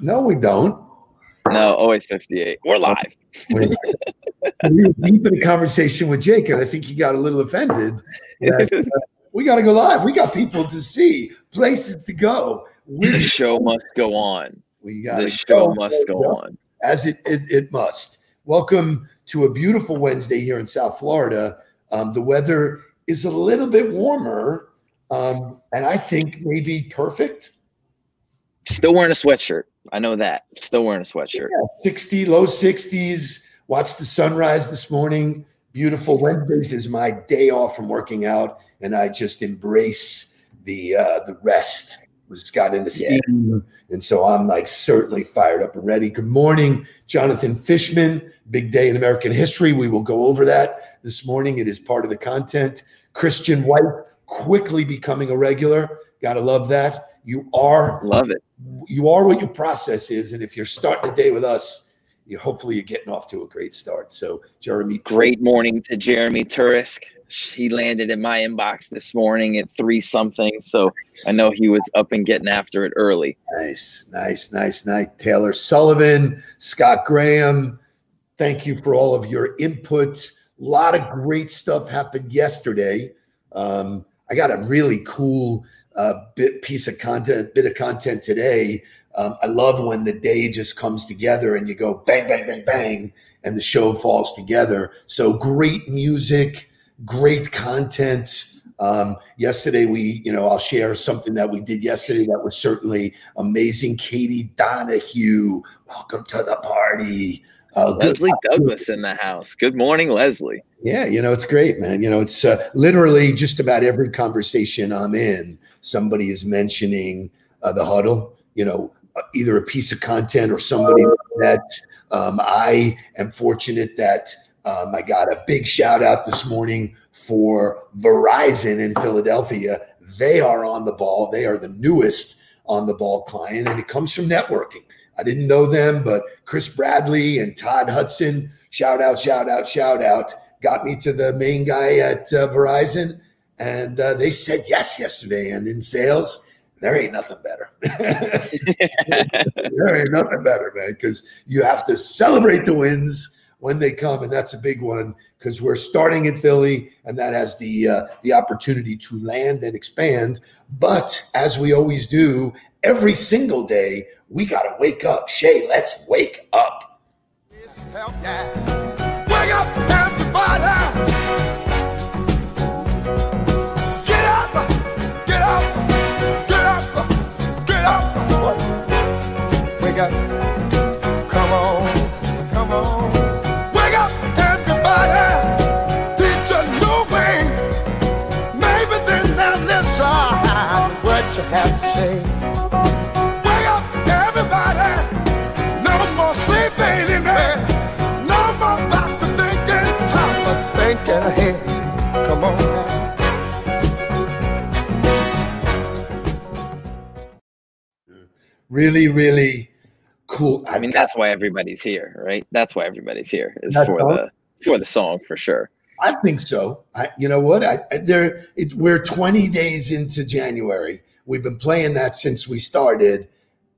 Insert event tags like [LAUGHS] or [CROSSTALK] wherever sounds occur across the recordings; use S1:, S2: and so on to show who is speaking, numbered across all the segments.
S1: No, we don't.
S2: No, always 58. We're live.
S1: we were deep in a conversation with Jake, and I think he got a little offended. That, uh, we got to go live. We got people to see, places to go.
S2: The show must go on.
S1: We got
S2: the show go, must go on
S1: as it, it, it must. Welcome to a beautiful Wednesday here in South Florida. Um, the weather is a little bit warmer, um, and I think maybe perfect.
S2: Still wearing a sweatshirt. I know that. Still wearing a sweatshirt. Yeah,
S1: 60, low 60s. Watched the sunrise this morning. Beautiful. Wednesdays is my day off from working out, and I just embrace the uh, the rest. Was got into steam, yeah. and so I'm like certainly fired up and ready. Good morning, Jonathan Fishman. Big day in American history. We will go over that this morning. It is part of the content. Christian White quickly becoming a regular. Gotta love that. You are
S2: love it.
S1: You are what your process is, and if you're starting the day with us, you hopefully you're getting off to a great start. So, Jeremy,
S2: great morning to Jeremy Turisk. He landed in my inbox this morning at three something, so I know he was up and getting after it early.
S1: Nice, nice, nice, nice. Taylor Sullivan, Scott Graham, thank you for all of your input. A lot of great stuff happened yesterday. Um, I got a really cool uh, bit piece of content, bit of content today. Um, I love when the day just comes together and you go bang, bang, bang, bang, and the show falls together. So great music, great content. Um, yesterday, we, you know, I'll share something that we did yesterday that was certainly amazing. Katie Donahue, welcome to the party.
S2: Uh, Leslie Douglas in the house. Good morning, Leslie.
S1: Yeah, you know, it's great, man. You know, it's uh, literally just about every conversation I'm in, somebody is mentioning uh, the huddle, you know, uh, either a piece of content or somebody that um, I am fortunate that um, I got a big shout out this morning for Verizon in Philadelphia. They are on the ball, they are the newest on the ball client, and it comes from networking. I didn't know them, but Chris Bradley and Todd Hudson, shout out, shout out, shout out, got me to the main guy at uh, Verizon. And uh, they said yes yesterday. And in sales, there ain't nothing better. [LAUGHS] there ain't nothing better, man, because you have to celebrate the wins when they come, and that's a big one because we're starting in Philly, and that has the uh, the opportunity to land and expand. But as we always do, every single day we got to wake up. Shay, let's wake up. Wake up, everybody. Get up, get up, get up, get up. Wake up. Really, really cool.
S2: I mean, that's why everybody's here, right? That's why everybody's here is for the for the song for sure.
S1: I think so. I, you know what? I, I there. It, we're 20 days into January. We've been playing that since we started,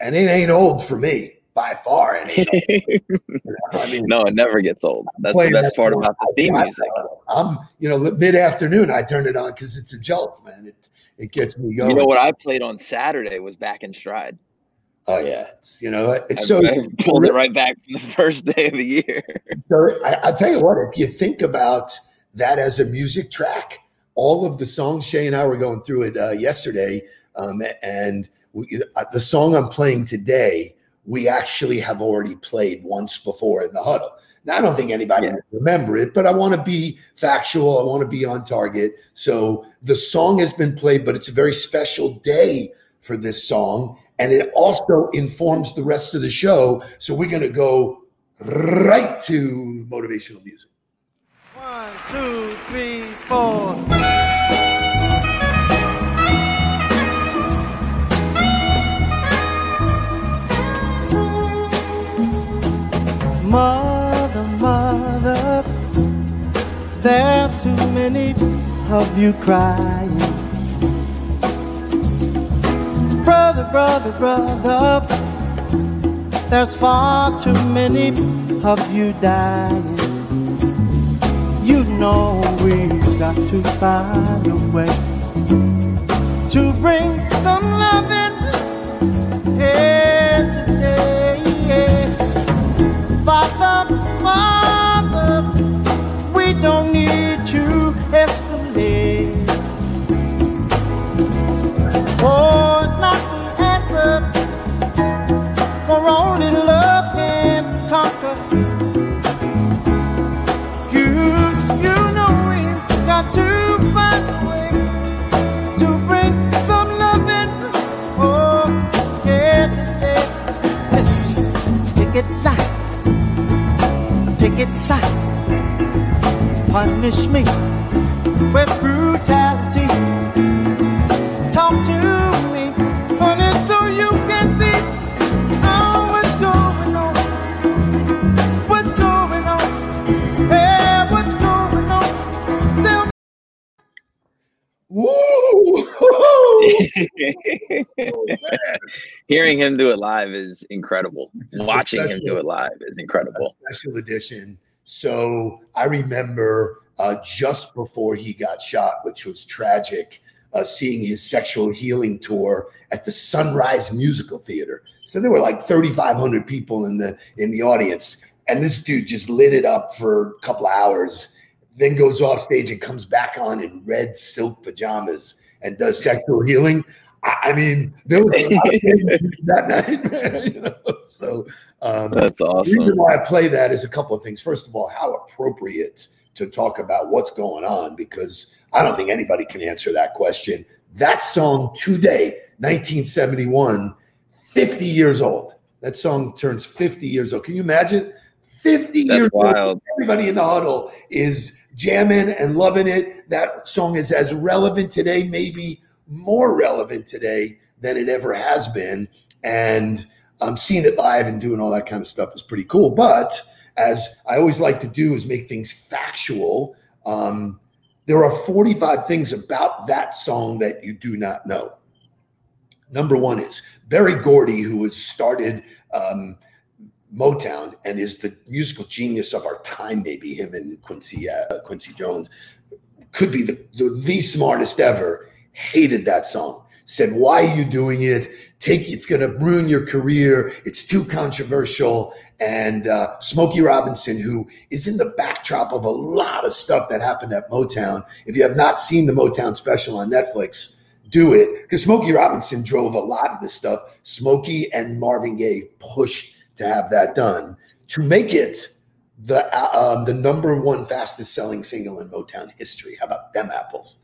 S1: and it ain't old for me by far. [LAUGHS] I
S2: mean, no, it never gets old. That's the best part about the theme music.
S1: I'm, you know, mid afternoon, I turn it on because it's a jolt, man. It it gets me going.
S2: You know what I played on Saturday was Back in Stride.
S1: Oh yeah, it's, you know it's I,
S2: so I [LAUGHS] pulled it right back from the first day of the year. [LAUGHS]
S1: so I, I'll tell you what, if you think about that as a music track, all of the songs Shay and I were going through it uh, yesterday, um, and we, you know, uh, the song I'm playing today, we actually have already played once before in the huddle. Now I don't think anybody yeah. remember it, but I want to be factual. I want to be on target. So the song has been played, but it's a very special day for this song and it also informs the rest of the show. So we're going to go right to motivational music.
S3: One, two, three, four. Mother, mother, there's too many of you crying brother, brother, brother. There's far too many of you dying. You know we've got to find a way to bring some loving here
S2: Hearing him do it live is incredible. Watching him do it live is incredible.
S1: special edition. So I remember uh, just before he got shot, which was tragic, uh, seeing his sexual healing tour at the Sunrise Musical Theater. So there were like 3,500 people in the in the audience, and this dude just lit it up for a couple hours, then goes off stage and comes back on in red silk pajamas and does sexual healing. I, mean, there was a lot of [LAUGHS] that night, [LAUGHS] you know. So um,
S2: That's
S1: the reason why I play that is a couple of things. First of all, how appropriate to talk about what's going on because I don't think anybody can answer that question. That song today, 1971, 50 years old. That song turns 50 years old. Can you imagine? 50
S2: That's
S1: years old.
S2: wild.
S1: Everybody in the huddle is jamming and loving it. That song is as relevant today, maybe more relevant today than it ever has been. And um, seeing it live and doing all that kind of stuff is pretty cool. But as I always like to do, is make things factual. Um, there are 45 things about that song that you do not know. Number one is Berry Gordy, who has started um, Motown and is the musical genius of our time, maybe him and Quincy uh, Quincy Jones, could be the, the the smartest ever. Hated that song. Said, "Why are you doing it? Take it's going to ruin your career. It's too controversial." And uh, Smokey Robinson, who is in the backdrop of a lot of stuff that happened at Motown. If you have not seen the Motown special on Netflix, do it because Smokey Robinson drove a lot of this stuff. Smokey and Marvin Gaye pushed to have that done to make it the uh, um, the number one fastest selling single in Motown history. How about them apples?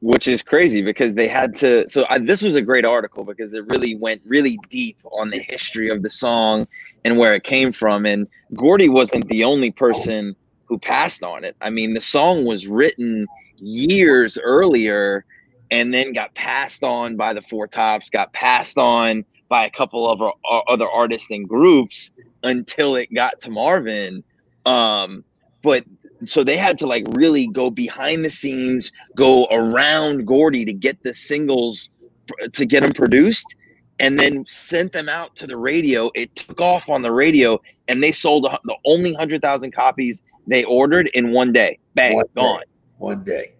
S2: Which is crazy because they had to so I, this was a great article because it really went really deep on the history of the song and where it came from. And gordy wasn't the only person who passed on it. I mean the song was written years earlier and then got passed on by the four tops got passed on by a couple of other artists and groups until it got to marvin. Um but so they had to like really go behind the scenes, go around Gordy to get the singles to get them produced, and then sent them out to the radio. It took off on the radio, and they sold the only hundred thousand copies they ordered in one day. Bang,
S1: One day.
S2: gone.
S1: One day.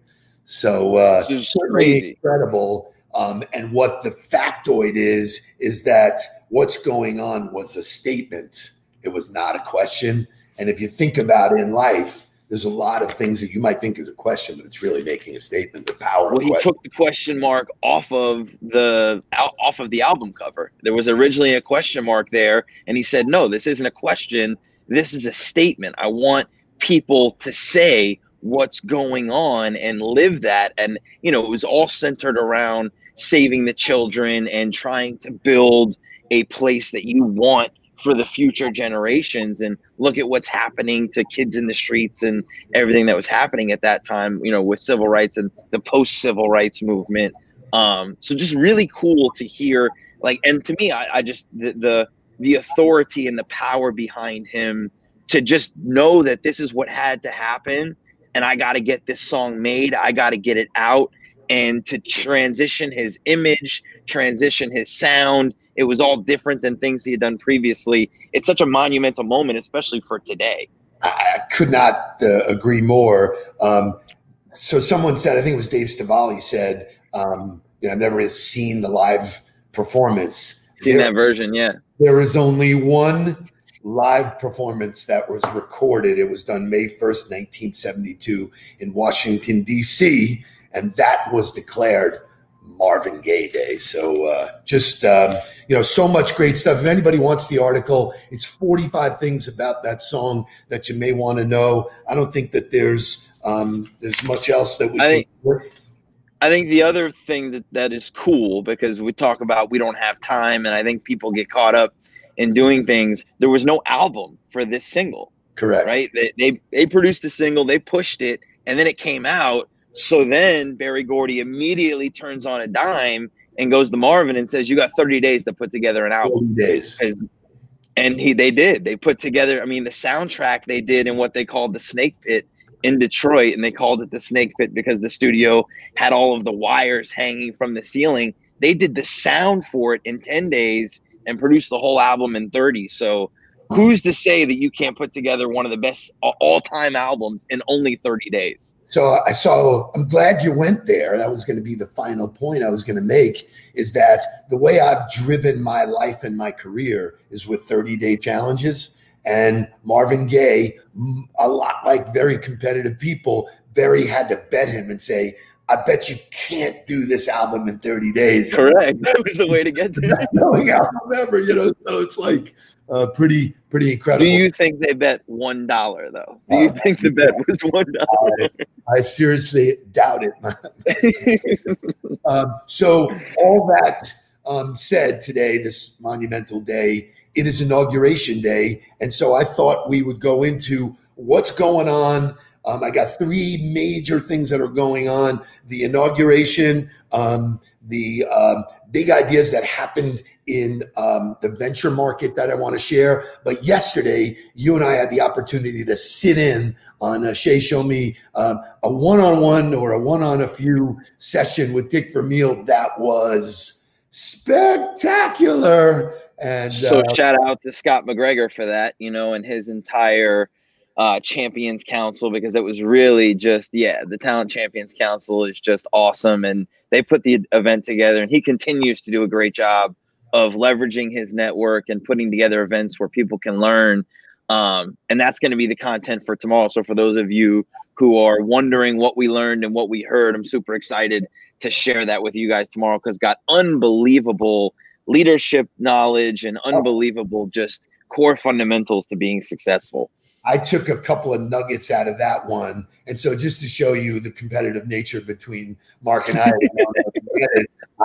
S1: So uh,
S2: This is
S1: certainly
S2: crazy.
S1: incredible. Um, and what the factoid is is that what's going on was a statement. It was not a question. And if you think about it in life, there's a lot of things that you might think is a question, but it's really making a statement. The power
S2: Well, he
S1: question.
S2: took the question mark off of the off of the album cover. There was originally a question mark there, and he said, "No, this isn't a question. This is a statement. I want people to say what's going on and live that." And you know, it was all centered around saving the children and trying to build a place that you want for the future generations and look at what's happening to kids in the streets and everything that was happening at that time you know with civil rights and the post civil rights movement. Um so just really cool to hear like and to me i, I just the, the the authority and the power behind him to just know that this is what had to happen and i got to get this song made i got to get it out and to transition his image transition his sound It was all different than things he had done previously. It's such a monumental moment, especially for today.
S1: I could not uh, agree more. Um, so someone said, I think it was Dave Stavali said, um, you know, I've never seen the live performance.
S2: Seen there, that version, yeah.
S1: There is only one live performance that was recorded. It was done May 1st, 1972 in Washington, D.C., and that was declared Marvin Gaye Day. So uh, just, um, you know, so much great stuff. If anybody wants the article, it's 45 things about that song that you may want to know. I don't think that there's um, there's much else that we
S2: I think, I think the other thing that, that is cool because we talk about we don't have time and I think people get caught up in doing things. There was no album for this single.
S1: Correct.
S2: Right. They, they, they produced a single, they pushed it, and then it came out. So then Berry Gordy immediately turns on a dime and goes to Marvin and says, "You got 30 days to put together an album."
S1: days.
S2: And he, they did. They put together. I mean, the soundtrack they did in what they called the Snake Pit in Detroit, and they called it the Snake Pit because the studio had all of the wires hanging from the ceiling. They did the sound for it in 10 days and produced the whole album in 30. So who's to say that you can't put together one of the best all-time albums in only 30 days
S1: so i saw i'm glad you went there that was going to be the final point i was going to make is that the way i've driven my life and my career is with 30 day challenges and marvin gaye a lot like very competitive people barry had to bet him and say I bet you can't do this album in 30 days.
S2: Correct. [LAUGHS] That was the way to get there.
S1: Knowing album ever, you know. So it's like uh, pretty, pretty incredible.
S2: Do you think they bet one dollar though? Do you uh, think the bet was one dollar?
S1: I, I, seriously doubt it. [LAUGHS] um, so all that um, said, today, this monumental day, it is inauguration day, and so I thought we would go into what's going on um, I got three major things that are going on the inauguration, um, the um, big ideas that happened in um, the venture market that I want to share. But yesterday, you and I had the opportunity to sit in on uh, Shay Show Me um, a one on one or a one on a few session with Dick Vermeil that was spectacular. And
S2: so, uh, shout out to Scott McGregor for that, you know, and his entire uh, Champions Council because it was really just yeah the Talent Champions Council is just awesome and they put the event together and he continues to do a great job of leveraging his network and putting together events where people can learn um, and that's going to be the content for tomorrow so for those of you who are wondering what we learned and what we heard I'm super excited to share that with you guys tomorrow because got unbelievable leadership knowledge and unbelievable just core fundamentals to being successful.
S1: I took a couple of nuggets out of that one. And so just to show you the competitive nature between Mark and I,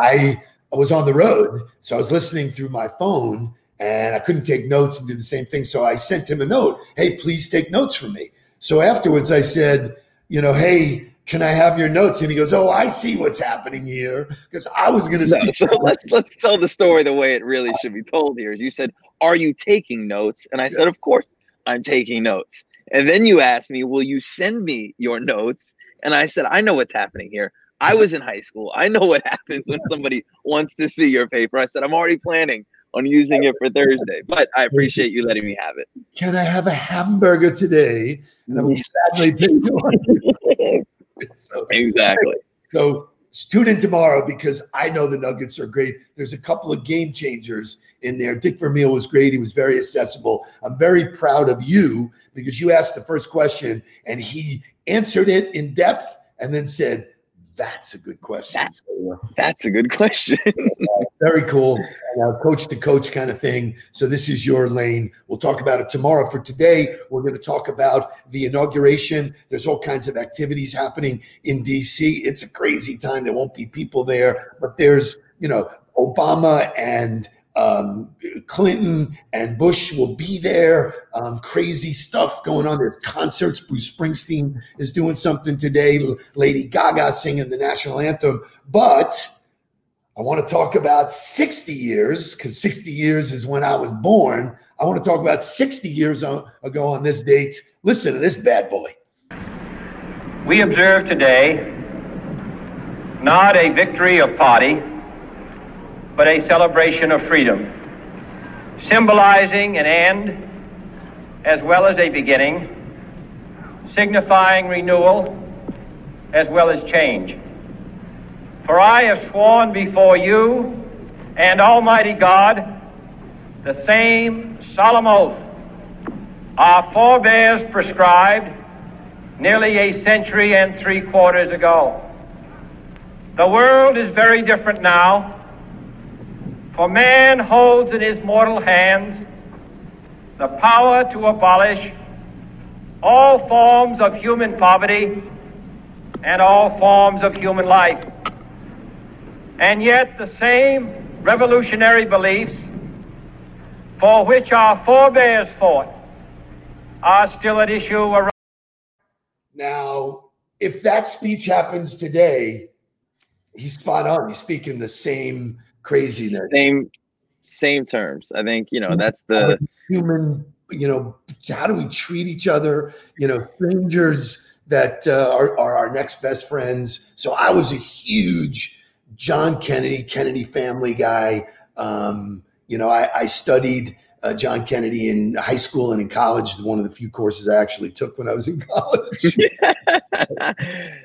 S1: I was on the road. So I was listening through my phone and I couldn't take notes and do the same thing. So I sent him a note. Hey, please take notes for me. So afterwards I said, you know, hey, can I have your notes? And he goes, Oh, I see what's happening here. Because I was going to say.
S2: No, so [LAUGHS] let's, let's tell the story the way it really should be told here. You said, Are you taking notes? And I yeah. said, Of course. I'm taking notes. And then you asked me, Will you send me your notes? And I said, I know what's happening here. I was in high school. I know what [LAUGHS] happens when somebody wants to see your paper. I said, I'm already planning on using it for Thursday, but I appreciate you letting me have it.
S1: Can I have a hamburger today? And I will sadly
S2: pay [LAUGHS] [LAUGHS] so, Exactly.
S1: So tune in tomorrow because I know the Nuggets are great. There's a couple of game changers in there. Dick Vermeil was great. He was very accessible. I'm very proud of you because you asked the first question and he answered it in depth and then said, that's a good question.
S2: That's, so, uh, that's a good question. [LAUGHS]
S1: very cool. Uh, coach to coach kind of thing. So this is your lane. We'll talk about it tomorrow. For today, we're going to talk about the inauguration. There's all kinds of activities happening in DC. It's a crazy time. There won't be people there, but there's, you know, Obama and um, Clinton and Bush will be there. Um, crazy stuff going on. There's concerts. Bruce Springsteen is doing something today. Lady Gaga singing the national anthem. But I want to talk about 60 years because 60 years is when I was born. I want to talk about 60 years ago on this date. Listen to this bad boy.
S4: We observe today not a victory of party but a celebration of freedom, symbolizing an end as well as a beginning, signifying renewal as well as change. For I have sworn before you and Almighty God the same solemn oath our forebears prescribed nearly a century and three quarters ago. The world is very different now, for man holds in his mortal hands the power to abolish all forms of human poverty and all forms of human life. And yet, the same revolutionary beliefs for which our forebears fought are still at issue around.
S1: Now, if that speech happens today, he's spot on. He's speaking the same craziness.
S2: Same same terms. I think, you know, that's the
S1: human, you know, how do we treat each other? You know, strangers that uh, are, are our next best friends. So I was a huge John Kennedy, Kennedy family guy. Um, you know, I, I studied uh, John Kennedy in high school and in college. One of the few courses I actually took when I was in [LAUGHS] college. [LAUGHS]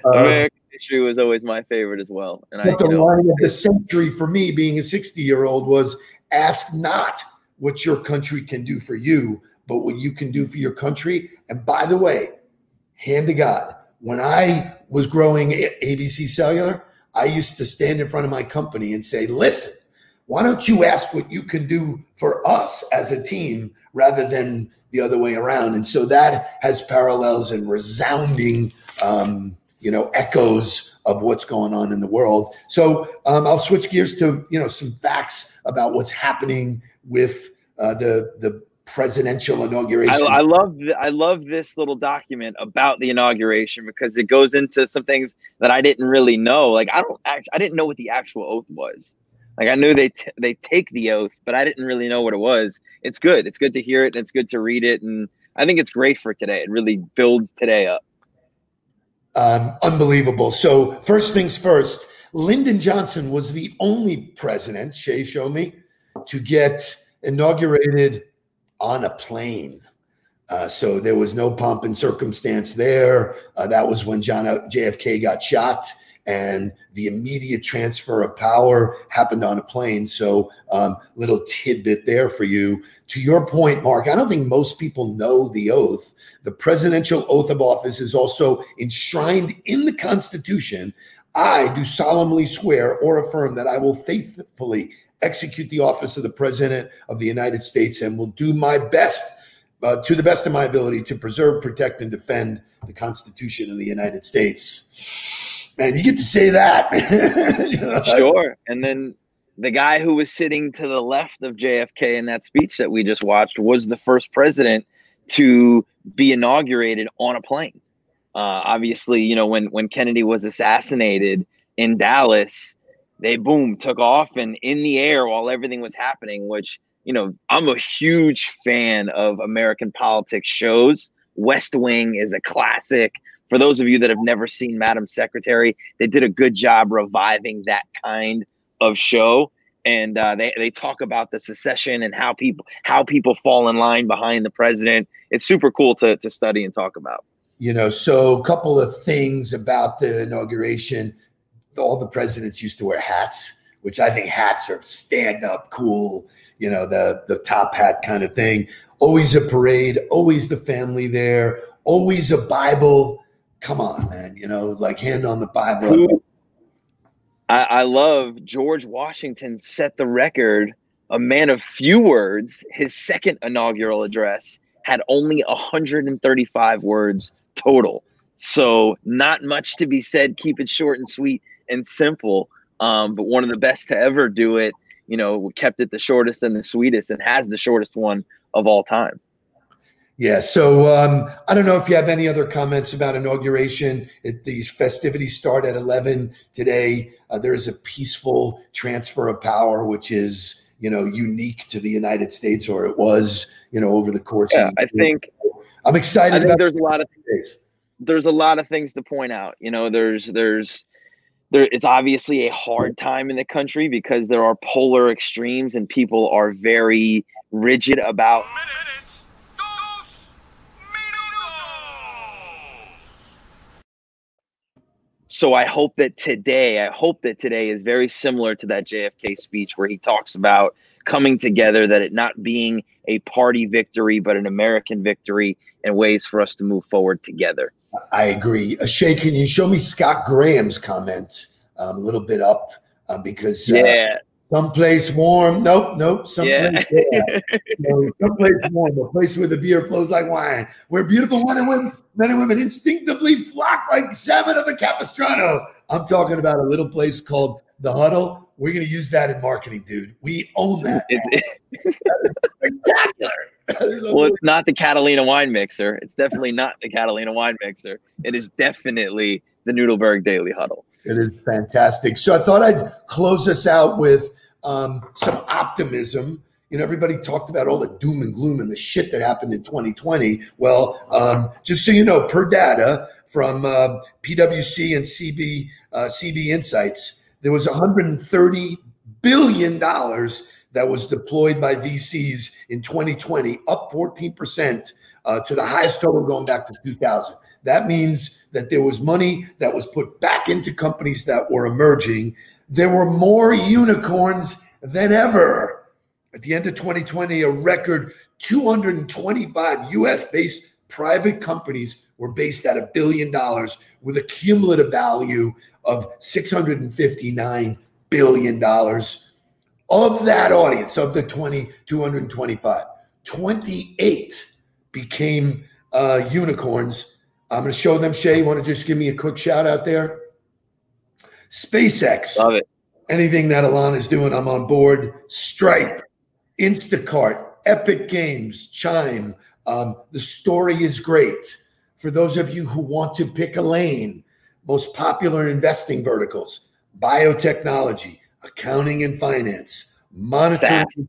S2: American history was always my favorite as well. And I,
S1: the know, line of the century for me, being a 60 year old, was ask not what your country can do for you, but what you can do for your country. And by the way, hand to God, when I was growing ABC Cellular, I used to stand in front of my company and say, listen, why don't you ask what you can do for us as a team rather than the other way around? And so that has parallels and resounding, um, you know, echoes of what's going on in the world. So um, I'll switch gears to you know some facts about what's happening with uh, the the presidential inauguration.
S2: I, I love I love this little document about the inauguration because it goes into some things that I didn't really know. Like I don't act, I didn't know what the actual oath was. Like I knew they t- they take the oath, but I didn't really know what it was. It's good. It's good to hear it and it's good to read it and I think it's great for today. It really builds today up.
S1: Um, unbelievable. So first things first, Lyndon Johnson was the only president, Shay showed me, to get inaugurated on a plane. Uh, so there was no pomp and circumstance there. Uh, that was when John JFK got shot and the immediate transfer of power happened on a plane. So, um, little tidbit there for you. To your point, Mark, I don't think most people know the oath. The presidential oath of office is also enshrined in the Constitution. I do solemnly swear or affirm that I will faithfully execute the office of the President of the United States and will do my best. Uh, to the best of my ability to preserve, protect, and defend the Constitution of the United States man, you get to say that. [LAUGHS]
S2: you know, sure. And then the guy who was sitting to the left of JFK in that speech that we just watched was the first president to be inaugurated on a plane. Uh, obviously, you know, when when Kennedy was assassinated in Dallas, they boom took off and in the air while everything was happening. Which you know, I'm a huge fan of American politics shows. West Wing is a classic for those of you that have never seen Madam Secretary, they did a good job reviving that kind of show. And uh, they, they talk about the secession and how people how people fall in line behind the president. It's super cool to, to study and talk about.
S1: You know, so a couple of things about the inauguration. All the presidents used to wear hats, which I think hats are stand up cool, you know, the the top hat kind of thing. Always a parade, always the family there, always a Bible come on, man, you know, like hand on the Bible.
S2: I, I love George Washington set the record, a man of few words. His second inaugural address had only 135 words total. So not much to be said. Keep it short and sweet and simple. Um, but one of the best to ever do it. You know, kept it the shortest and the sweetest, and has the shortest one of all time.
S1: Yeah. So um, I don't know if you have any other comments about inauguration. It, these festivities start at 11 today. Uh, there is a peaceful transfer of power, which is, you know, unique to the United States, or it was, you know, over the course.
S2: Yeah,
S1: of
S2: I think.
S1: I'm excited.
S2: I think there's a lot of things. There's a lot of things to point out. You know, there's there's there it's obviously a hard time in the country because there are polar extremes and people are very rigid about so I hope that today, I hope that today is very similar to that JFK speech where he talks about coming together, that it not being a party victory, but an American victory and ways for us to move forward together.
S1: I agree. Uh, Shay, can you show me Scott Graham's comment um, a little bit up? Uh, because uh,
S2: yeah.
S1: Someplace warm. Nope, nope. Someplace,
S2: Yeah.
S1: yeah. [LAUGHS] no, someplace warm. A place where the beer flows like wine. Where beautiful men and women, men and women instinctively flock like salmon of the Capistrano. I'm talking about a little place called the Huddle. We're going to use that in marketing, dude. We own that.
S2: It-
S1: Spectacular. [LAUGHS]
S2: Well, it's not the Catalina wine mixer. It's definitely not the Catalina wine mixer. It is definitely the Noodleberg Daily Huddle.
S1: It is fantastic. So I thought I'd close us out with um, some optimism. You know, everybody talked about all the doom and gloom and the shit that happened in 2020. Well, um, just so you know, per data from um PwC and CB uh, CB Insights, there was 130 billion dollars that was deployed by VCs in 2020, up 14% uh, to the highest total going back to 2000. That means that there was money that was put back into companies that were emerging. There were more unicorns than ever. At the end of 2020, a record 225 US based private companies were based at a billion dollars with a cumulative value of 659 billion dollars. Of that audience, of the 20, 225, 28 became uh, unicorns. I'm going to show them. Shay, you want to just give me a quick shout out there? SpaceX.
S2: Love it.
S1: Anything that Elon is doing, I'm on board. Stripe, Instacart, Epic Games, Chime. Um, the story is great. For those of you who want to pick a lane, most popular investing verticals biotechnology, accounting and finance, monitoring.
S2: SaaS.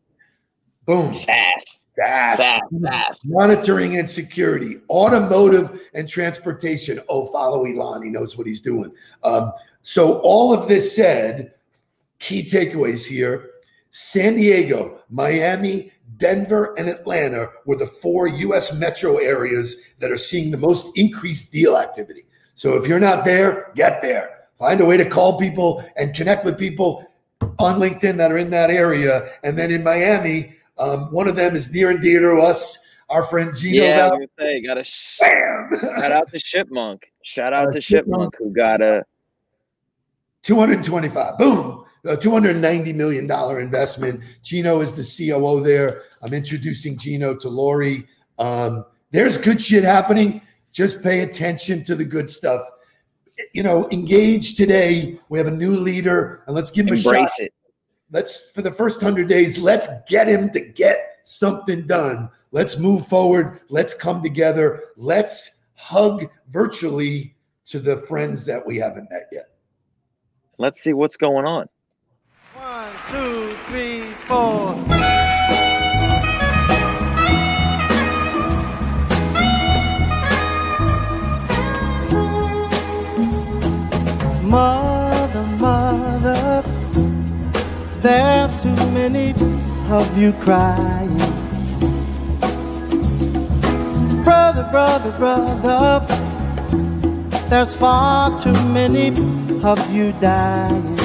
S1: Boom.
S2: SaaS.
S1: SaaS.
S2: SaaS. SaaS.
S1: Monitoring and security, automotive and transportation. Oh, follow Elon. He knows what he's doing. Um, so, all of this said, key takeaways here San Diego, Miami, Denver, and Atlanta were the four US metro areas that are seeing the most increased deal activity. So, if you're not there, get there. Find a way to call people and connect with people on LinkedIn that are in that area. And then in Miami, um, one of them is near and dear to us, our friend Gino.
S2: Yeah, I was
S1: Val-
S2: say, got a sh- shout out to ShipMonk. Shout out
S1: Uh,
S2: to. ShipMonk who got a
S1: 225. Boom. A $290 million investment. Gino is the COO there. I'm introducing Gino to Lori. Um, there's good shit happening. Just pay attention to the good stuff. You know, engage today. We have a new leader, and let's give him a shot.
S2: it.
S1: Let's for the first 100 days let's get him to get something done let's move forward let's come together let's hug virtually to the friends that we haven't met yet
S2: Let's see what's going on.
S3: One, two, three, four. Mother, there's too many of you crying. Brother, brother, brother, there's far too many of you dying.